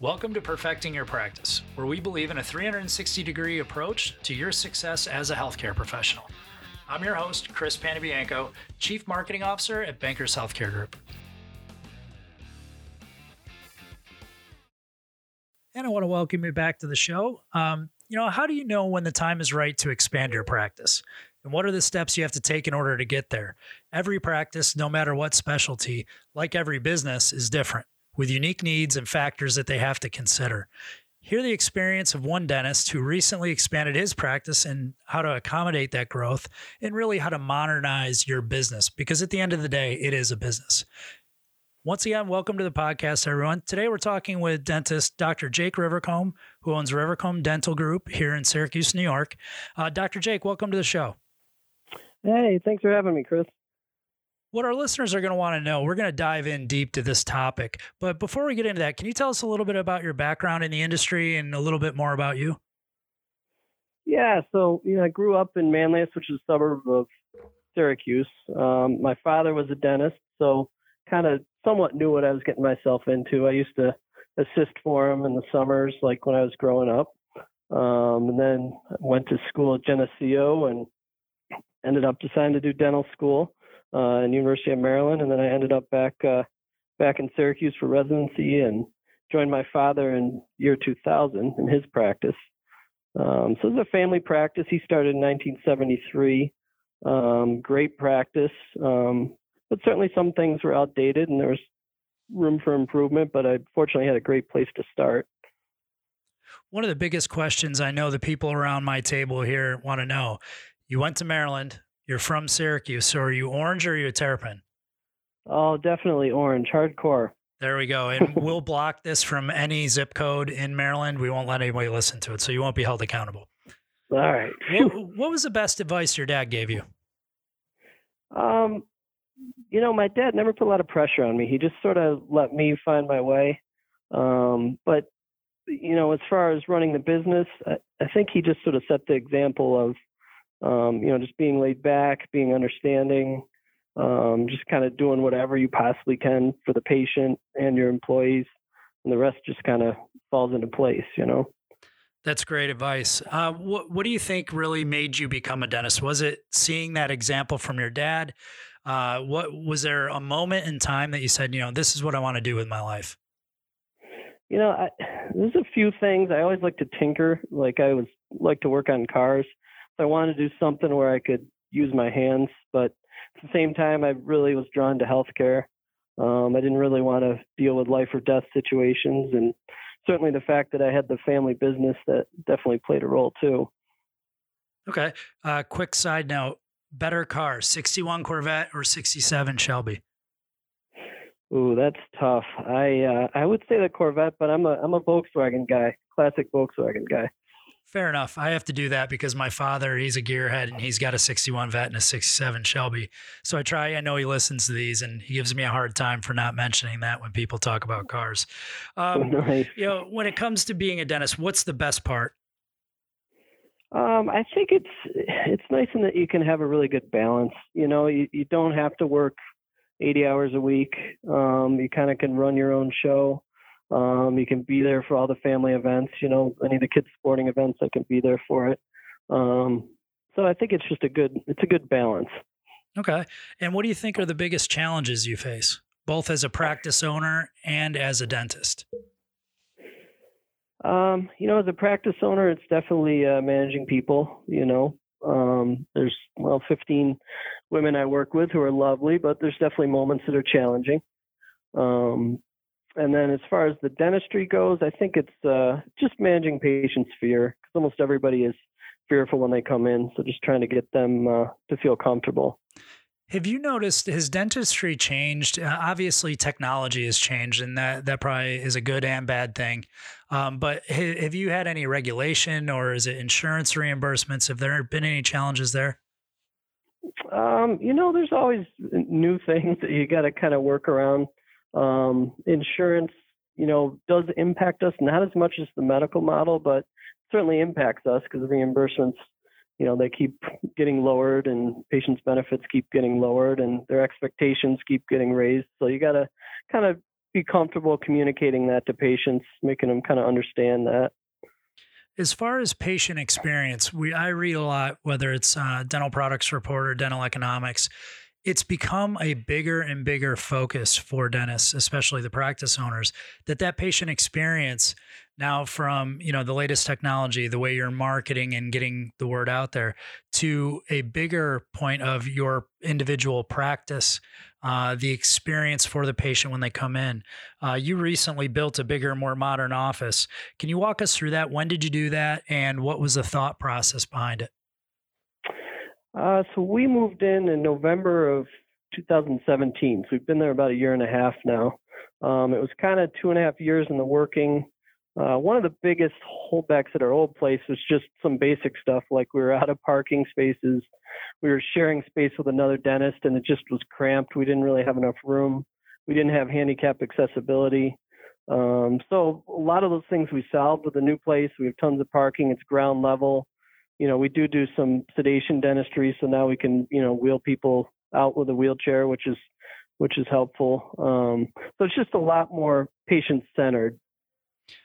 Welcome to Perfecting Your Practice, where we believe in a 360 degree approach to your success as a healthcare professional. I'm your host, Chris Panebianco, Chief Marketing Officer at Bankers Healthcare Group. And I want to welcome you back to the show. Um, you know, how do you know when the time is right to expand your practice? And what are the steps you have to take in order to get there? Every practice, no matter what specialty, like every business, is different with unique needs and factors that they have to consider. Hear the experience of one dentist who recently expanded his practice and how to accommodate that growth and really how to modernize your business because at the end of the day, it is a business. Once again, welcome to the podcast, everyone. Today we're talking with dentist Dr. Jake Revercomb, who owns Revercomb Dental Group here in Syracuse, New York. Uh, Dr. Jake, welcome to the show. Hey, thanks for having me, Chris what our listeners are going to want to know, we're going to dive in deep to this topic. But before we get into that, can you tell us a little bit about your background in the industry and a little bit more about you? Yeah, so you know, I grew up in Manlius, which is a suburb of Syracuse. Um, my father was a dentist, so kind of somewhat knew what I was getting myself into. I used to assist for him in the summers, like when I was growing up. Um, and then went to school at Geneseo and ended up deciding to do dental school uh, University of Maryland, and then I ended up back uh, back in Syracuse for residency and joined my father in year 2000 in his practice. Um, so it's a family practice. He started in 1973. Um, great practice, um, but certainly some things were outdated and there was room for improvement. But I fortunately had a great place to start. One of the biggest questions I know the people around my table here want to know: You went to Maryland, you're from Syracuse. So are you orange or are you a terrapin? Oh, definitely orange, hardcore. There we go. And we'll block this from any zip code in Maryland. We won't let anybody listen to it. So you won't be held accountable. All right. What, what was the best advice your dad gave you? Um, you know, my dad never put a lot of pressure on me. He just sort of let me find my way. Um, but you know, as far as running the business, I, I think he just sort of set the example of um, you know, just being laid back, being understanding, um, just kind of doing whatever you possibly can for the patient and your employees, and the rest just kind of falls into place, you know. That's great advice. Uh, what What do you think really made you become a dentist? Was it seeing that example from your dad? Uh, what was there a moment in time that you said, you know, this is what I want to do with my life? You know, I, there's a few things I always like to tinker. Like I was like to work on cars. I wanted to do something where I could use my hands, but at the same time, I really was drawn to healthcare. Um, I didn't really want to deal with life or death situations, and certainly the fact that I had the family business that definitely played a role too. Okay. Uh, quick side note: better car, '61 Corvette or '67 Shelby? Ooh, that's tough. I uh, I would say the Corvette, but I'm a I'm a Volkswagen guy, classic Volkswagen guy. Fair enough. I have to do that because my father, he's a gearhead and he's got a 61 vet and a 67 Shelby. So I try, I know he listens to these and he gives me a hard time for not mentioning that when people talk about cars. Um, nice. You know, when it comes to being a dentist, what's the best part? Um, I think it's it's nice in that you can have a really good balance. You know, you, you don't have to work 80 hours a week. Um, you kind of can run your own show. Um, you can be there for all the family events. You know, any of the kids' sporting events, I can be there for it. Um, so I think it's just a good it's a good balance. Okay. And what do you think are the biggest challenges you face, both as a practice owner and as a dentist? Um, you know, as a practice owner, it's definitely uh, managing people. You know, um, there's well 15 women I work with who are lovely, but there's definitely moments that are challenging. Um, and then as far as the dentistry goes, I think it's uh, just managing patients' fear because almost everybody is fearful when they come in. So just trying to get them uh, to feel comfortable. Have you noticed has dentistry changed? Uh, obviously, technology has changed, and that that probably is a good and bad thing. Um, but ha- have you had any regulation, or is it insurance reimbursements? Have there been any challenges there? Um, you know, there's always new things that you got to kind of work around. Um, insurance, you know, does impact us not as much as the medical model, but certainly impacts us because reimbursements, you know, they keep getting lowered and patients' benefits keep getting lowered and their expectations keep getting raised. So you got to kind of be comfortable communicating that to patients, making them kind of understand that. As far as patient experience, we I read a lot, whether it's uh, Dental Products Report or Dental Economics. It's become a bigger and bigger focus for dentists, especially the practice owners, that that patient experience now from you know the latest technology the way you're marketing and getting the word out there to a bigger point of your individual practice uh, the experience for the patient when they come in. Uh, you recently built a bigger more modern office. Can you walk us through that? When did you do that? And what was the thought process behind it uh, so we moved in in november of 2017 so we've been there about a year and a half now um, it was kind of two and a half years in the working uh, one of the biggest holdbacks at our old place was just some basic stuff like we were out of parking spaces. We were sharing space with another dentist and it just was cramped. We didn't really have enough room. We didn't have handicap accessibility. Um, so a lot of those things we solved with the new place. We have tons of parking. It's ground level. You know, we do do some sedation dentistry, so now we can you know wheel people out with a wheelchair, which is which is helpful. Um, so it's just a lot more patient centered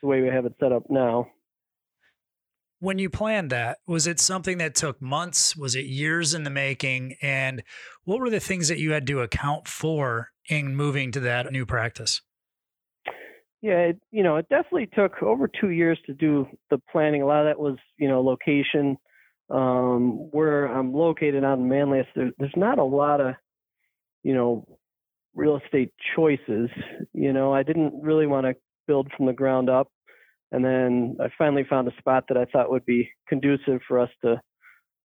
the way we have it set up now. When you planned that, was it something that took months? Was it years in the making? And what were the things that you had to account for in moving to that new practice? Yeah, it, you know, it definitely took over two years to do the planning. A lot of that was, you know, location. Um, where I'm located on Manlius, there, there's not a lot of, you know, real estate choices. You know, I didn't really want to build from the ground up. And then I finally found a spot that I thought would be conducive for us to,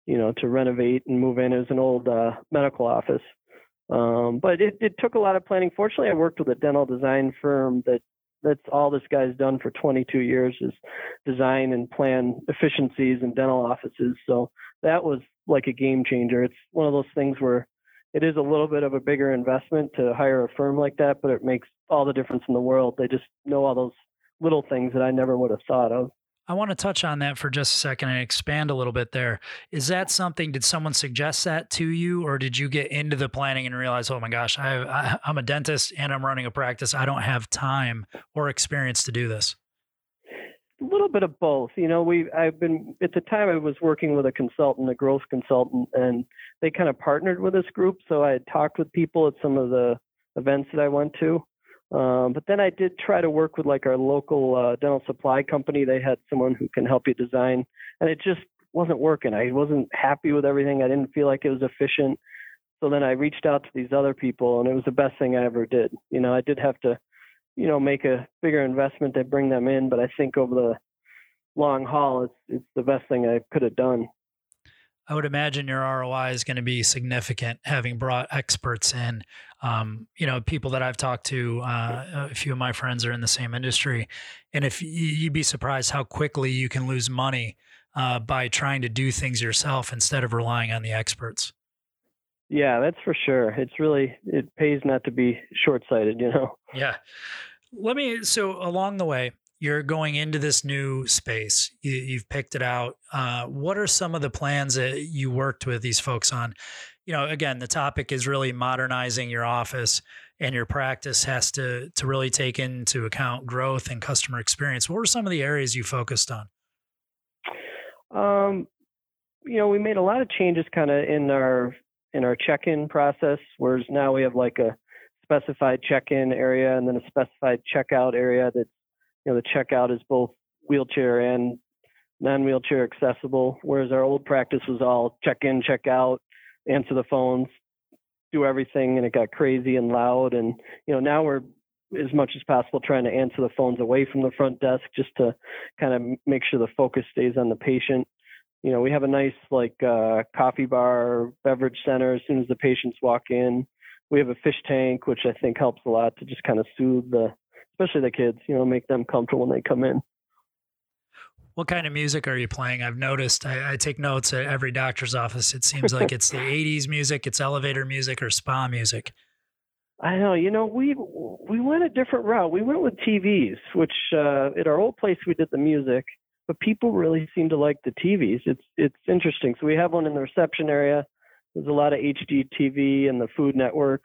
you know, to renovate and move in. It was an old uh, medical office. Um, but it, it took a lot of planning. Fortunately, I worked with a dental design firm that that's all this guy's done for 22 years is design and plan efficiencies in dental offices. So that was like a game changer. It's one of those things where it is a little bit of a bigger investment to hire a firm like that, but it makes all the difference in the world. They just know all those little things that I never would have thought of. I want to touch on that for just a second and expand a little bit there. Is that something, did someone suggest that to you, or did you get into the planning and realize, oh my gosh, I, I, I'm a dentist and I'm running a practice. I don't have time or experience to do this? a little bit of both. You know, we I've been at the time I was working with a consultant, a growth consultant, and they kind of partnered with this group. So I had talked with people at some of the events that I went to. Um, but then I did try to work with like our local uh, dental supply company. They had someone who can help you design, and it just wasn't working. I wasn't happy with everything. I didn't feel like it was efficient. So then I reached out to these other people, and it was the best thing I ever did. You know, I did have to you know make a bigger investment to bring them in, but I think over the long haul, it's it's the best thing I could have done. I would imagine your ROI is going to be significant, having brought experts in. Um, you know, people that I've talked to, uh, a few of my friends are in the same industry, and if you'd be surprised how quickly you can lose money uh, by trying to do things yourself instead of relying on the experts. Yeah, that's for sure. It's really it pays not to be short-sighted, you know. Yeah. Let me so along the way, you're going into this new space. You, have picked it out. Uh, what are some of the plans that you worked with these folks on? You know, again, the topic is really modernizing your office, and your practice has to to really take into account growth and customer experience. What were some of the areas you focused on? Um, you know, we made a lot of changes kind of in our in our check-in process, whereas now we have like a specified check-in area and then a specified checkout area that's you know the checkout is both wheelchair and non-wheelchair accessible whereas our old practice was all check in check out answer the phones do everything and it got crazy and loud. And you know now we're as much as possible trying to answer the phones away from the front desk just to kind of make sure the focus stays on the patient. You know we have a nice like uh, coffee bar beverage center as soon as the patients walk in. We have a fish tank, which I think helps a lot to just kind of soothe the, especially the kids, you know, make them comfortable when they come in. What kind of music are you playing? I've noticed I, I take notes at every doctor's office. It seems like it's the 80s music, it's elevator music or spa music. I know. You know, we we went a different route. We went with TVs, which uh, at our old place we did the music, but people really seem to like the TVs. It's it's interesting. So we have one in the reception area there's a lot of HD TV and the Food Network.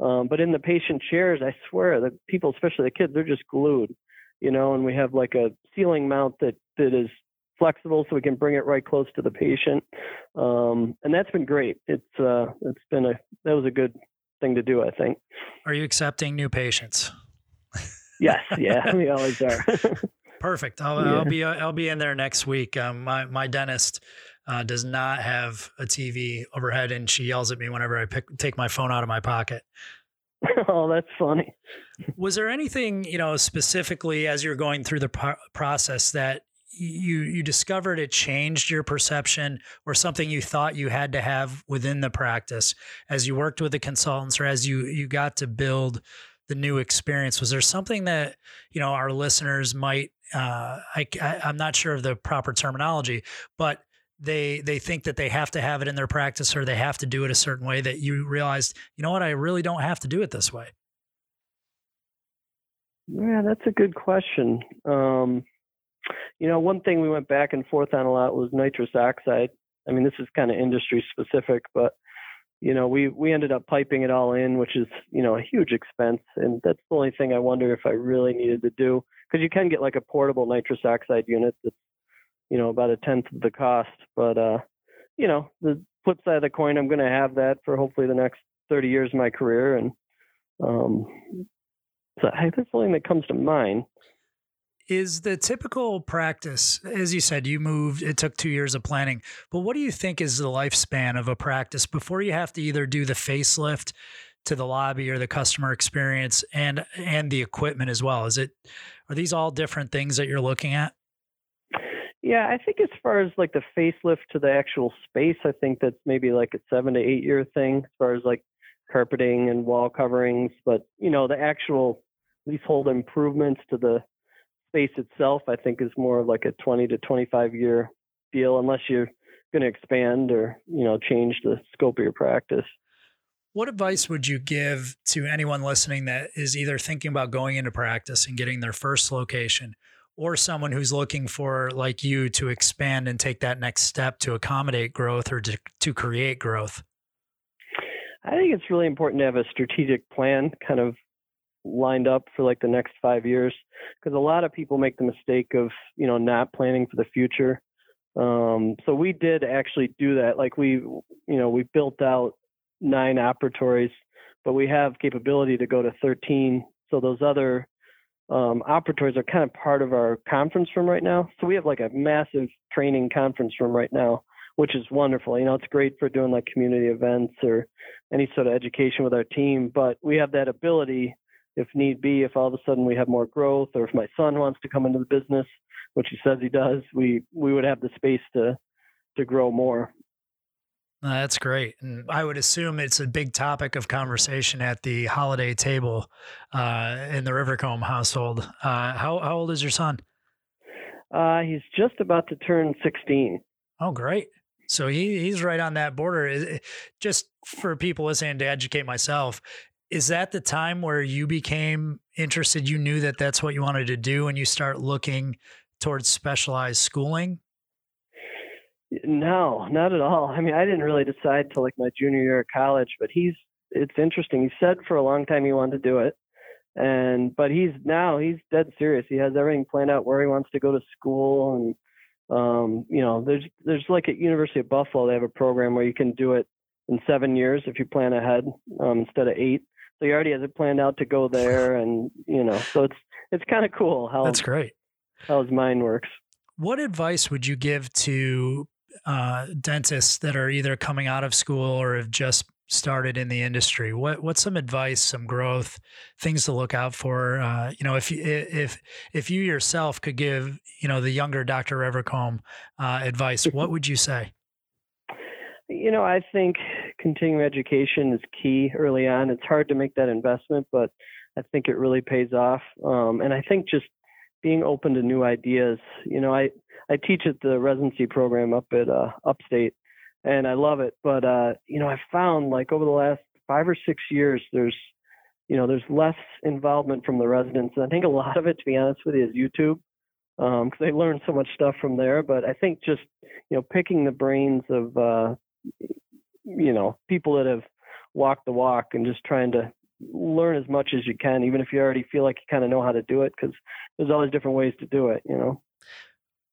Um, but in the patient chairs, I swear the people, especially the kids, they're just glued, you know. And we have like a ceiling mount that that is flexible, so we can bring it right close to the patient. Um, and that's been great. It's uh, it's been a that was a good thing to do, I think. Are you accepting new patients? yes, yeah, we always are. Perfect. I'll, yeah. I'll, be I'll be in there next week. Um, my my dentist uh, does not have a TV overhead, and she yells at me whenever I pick, take my phone out of my pocket. oh, that's funny. Was there anything you know specifically as you're going through the pro- process that you you discovered it changed your perception or something you thought you had to have within the practice as you worked with the consultants or as you you got to build the new experience was there something that you know our listeners might uh, I, I i'm not sure of the proper terminology but they they think that they have to have it in their practice or they have to do it a certain way that you realized you know what? I really don't have to do it this way. Yeah that's a good question. Um, you know one thing we went back and forth on a lot was nitrous oxide. I mean this is kind of industry specific but you know we we ended up piping it all in which is you know a huge expense. And that's the only thing i wonder if i really needed to do because you can get like a portable nitrous oxide unit that's you know, about a tenth of the cost. But uh, you know, the flip side of the coin, I'm going to have that for hopefully the next 30 years of my career, and um, so that's the only thing that comes to mind. Is the typical practice, as you said, you moved, it took two years of planning, but what do you think is the lifespan of a practice before you have to either do the facelift to the lobby or the customer experience and and the equipment as well? Is it are these all different things that you're looking at? Yeah, I think as far as like the facelift to the actual space, I think that's maybe like a seven to eight year thing as far as like carpeting and wall coverings. But you know, the actual leasehold improvements to the space itself, I think is more of like a 20 to 25 year deal, unless you're going to expand or you know change the scope of your practice. What advice would you give to anyone listening that is either thinking about going into practice and getting their first location or someone who's looking for like you to expand and take that next step to accommodate growth or to, to create growth? I think it's really important to have a strategic plan kind of lined up for like the next five years because a lot of people make the mistake of you know not planning for the future. Um, so we did actually do that. Like we you know we built out nine operatories but we have capability to go to 13 so those other um, operatories are kind of part of our conference room right now. So we have like a massive training conference room right now, which is wonderful. You know, it's great for doing like community events or any sort of education with our team. But we have that ability, if need be, if all of a sudden we have more growth or if my son wants to come into the business, which he says he does, we we would have the space to to grow more. That's great. And I would assume it's a big topic of conversation at the holiday table uh, in the Revercomb household. Uh, how, how old is your son? Uh, he's just about to turn 16. Oh, great. So he, he's right on that border. Just for people listening to educate myself, is that the time where you became interested? You knew that that's what you wanted to do and you start looking towards specialized schooling? No, not at all. I mean, I didn't really decide till like my junior year of college, but he's it's interesting. He said for a long time he wanted to do it. And but he's now he's dead serious. He has everything planned out where he wants to go to school and um, you know, there's there's like at University of Buffalo they have a program where you can do it in seven years if you plan ahead um, instead of eight. So he already has it planned out to go there, and you know, so it's it's kind of cool how that's great how his mind works. What advice would you give to uh, dentists that are either coming out of school or have just started in the industry? What what's some advice, some growth, things to look out for? Uh, you know, if you if if you yourself could give you know the younger Dr. Revercomb uh, advice, what would you say? You know, I think continuing education is key early on. It's hard to make that investment, but I think it really pays off. Um, and I think just being open to new ideas. You know, I I teach at the residency program up at uh, Upstate, and I love it. But uh, you know, I found like over the last five or six years, there's you know, there's less involvement from the residents. And I think a lot of it, to be honest with you, is YouTube because um, they learn so much stuff from there. But I think just you know, picking the brains of uh, you know people that have walked the walk and just trying to learn as much as you can, even if you already feel like you kind of know how to do it, because there's always different ways to do it, you know.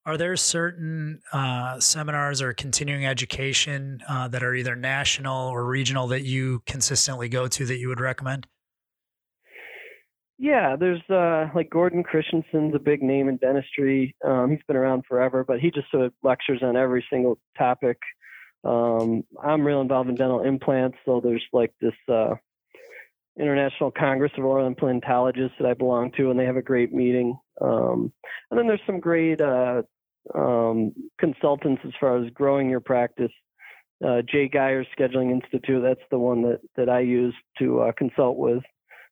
Are there certain uh, seminars or continuing education uh, that are either national or regional that you consistently go to that you would recommend? Yeah, there's uh, like Gordon Christensen's a big name in dentistry. Um, he's been around forever, but he just sort of lectures on every single topic. Um, I'm real involved in dental implants, so there's like this uh, International Congress of Oral Implantologists that I belong to, and they have a great meeting. Um, and then there's some great uh, um, consultants as far as growing your practice. Uh, Jay Geier Scheduling Institute, that's the one that, that I use to uh, consult with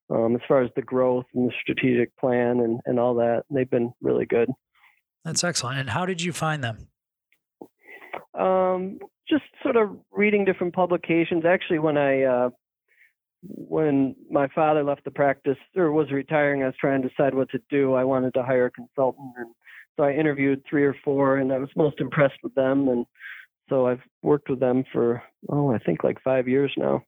um, as far as the growth and the strategic plan and, and all that. They've been really good. That's excellent. And how did you find them? Um, just sort of reading different publications. Actually, when I uh, when my father left the practice or was retiring, I was trying to decide what to do. I wanted to hire a consultant, and so I interviewed three or four, and I was most impressed with them. And so I've worked with them for oh, I think like five years now.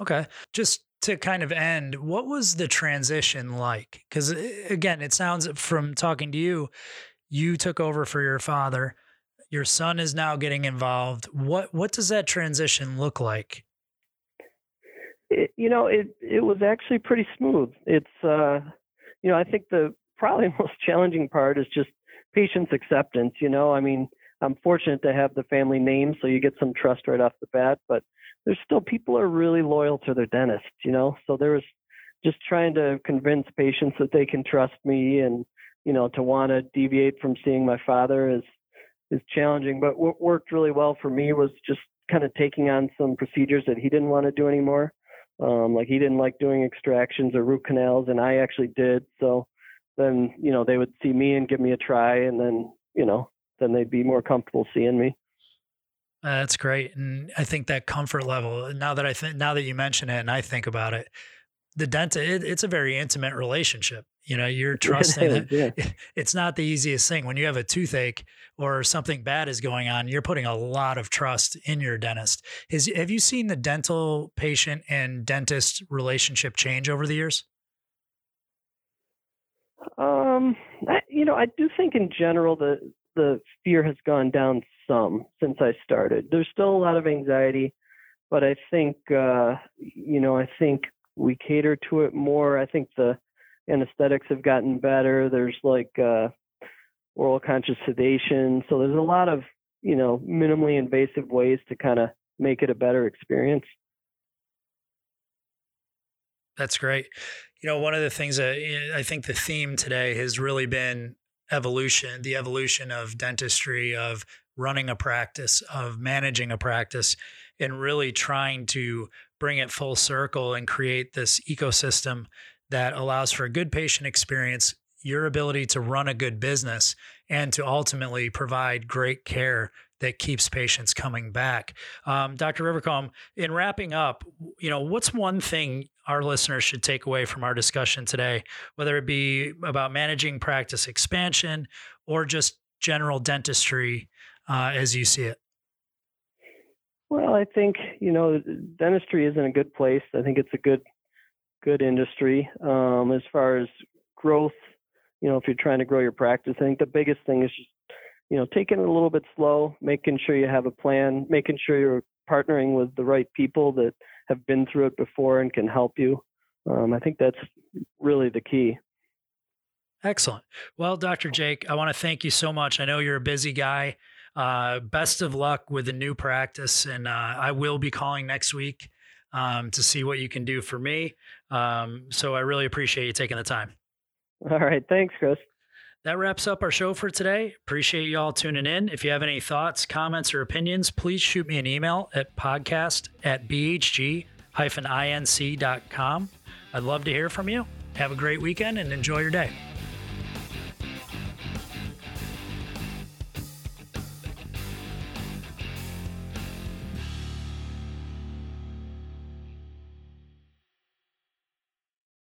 Okay, just to kind of end, what was the transition like? Because again, it sounds from talking to you, you took over for your father. Your son is now getting involved. What what does that transition look like? It, you know, it it was actually pretty smooth. It's uh, you know, I think the probably most challenging part is just patient's acceptance. You know, I mean, I'm fortunate to have the family name, so you get some trust right off the bat. But there's still people are really loyal to their dentist, you know. So there was just trying to convince patients that they can trust me, and you know, to want to deviate from seeing my father is is challenging. But what worked really well for me was just kind of taking on some procedures that he didn't want to do anymore. Um, like he didn't like doing extractions or root canals, and I actually did. So then, you know, they would see me and give me a try, and then, you know, then they'd be more comfortable seeing me. Uh, that's great, and I think that comfort level. Now that I think, now that you mention it, and I think about it, the dentist, it, it's a very intimate relationship. You know, you're trusting that yeah. it's not the easiest thing when you have a toothache or something bad is going on. You're putting a lot of trust in your dentist. Is have you seen the dental patient and dentist relationship change over the years? Um, I, you know, I do think in general the the fear has gone down some since I started. There's still a lot of anxiety, but I think uh, you know, I think we cater to it more. I think the anesthetics have gotten better. There's like uh, oral conscious sedation, so there's a lot of you know minimally invasive ways to kind of make it a better experience. That's great. You know, one of the things that eh, I think the theme today has really been evolution, the evolution of dentistry, of running a practice, of managing a practice, and really trying to bring it full circle and create this ecosystem that allows for a good patient experience, your ability to run a good business, and to ultimately provide great care that keeps patients coming back. Um, Dr. Revercomb, in wrapping up, you know, what's one thing our listeners should take away from our discussion today, whether it be about managing practice expansion or just general dentistry uh, as you see it? Well, I think you know dentistry is in a good place. I think it's a good good industry um, as far as growth. You know, if you're trying to grow your practice, I think the biggest thing is just you know, taking it a little bit slow, making sure you have a plan, making sure you're partnering with the right people that have been through it before and can help you. Um, I think that's really the key. Excellent. Well, Dr. Jake, I want to thank you so much. I know you're a busy guy. Uh, best of luck with the new practice, and uh, I will be calling next week um, to see what you can do for me. Um, so I really appreciate you taking the time. All right. Thanks, Chris. That wraps up our show for today. Appreciate you all tuning in. If you have any thoughts, comments, or opinions, please shoot me an email at podcast at bhg-inc.com. I'd love to hear from you. Have a great weekend and enjoy your day.